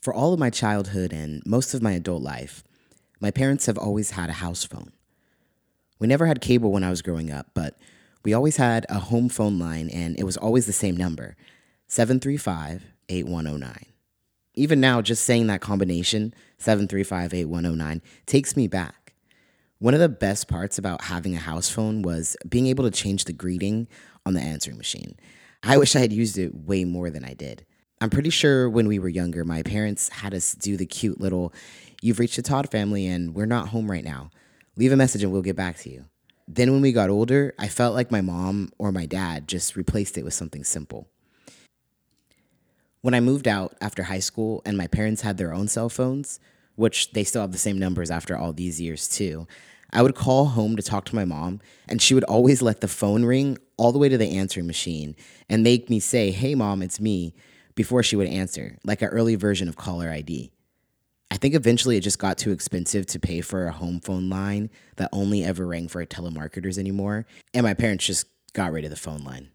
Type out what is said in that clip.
For all of my childhood and most of my adult life, my parents have always had a house phone. We never had cable when I was growing up, but we always had a home phone line and it was always the same number 735 8109. Even now, just saying that combination, 735 8109, takes me back. One of the best parts about having a house phone was being able to change the greeting on the answering machine. I wish I had used it way more than I did. I'm pretty sure when we were younger, my parents had us do the cute little, you've reached the Todd family and we're not home right now. Leave a message and we'll get back to you. Then when we got older, I felt like my mom or my dad just replaced it with something simple. When I moved out after high school and my parents had their own cell phones, which they still have the same numbers after all these years too, I would call home to talk to my mom, and she would always let the phone ring all the way to the answering machine and make me say, Hey, mom, it's me, before she would answer, like an early version of caller ID. I think eventually it just got too expensive to pay for a home phone line that only ever rang for telemarketers anymore, and my parents just got rid of the phone line.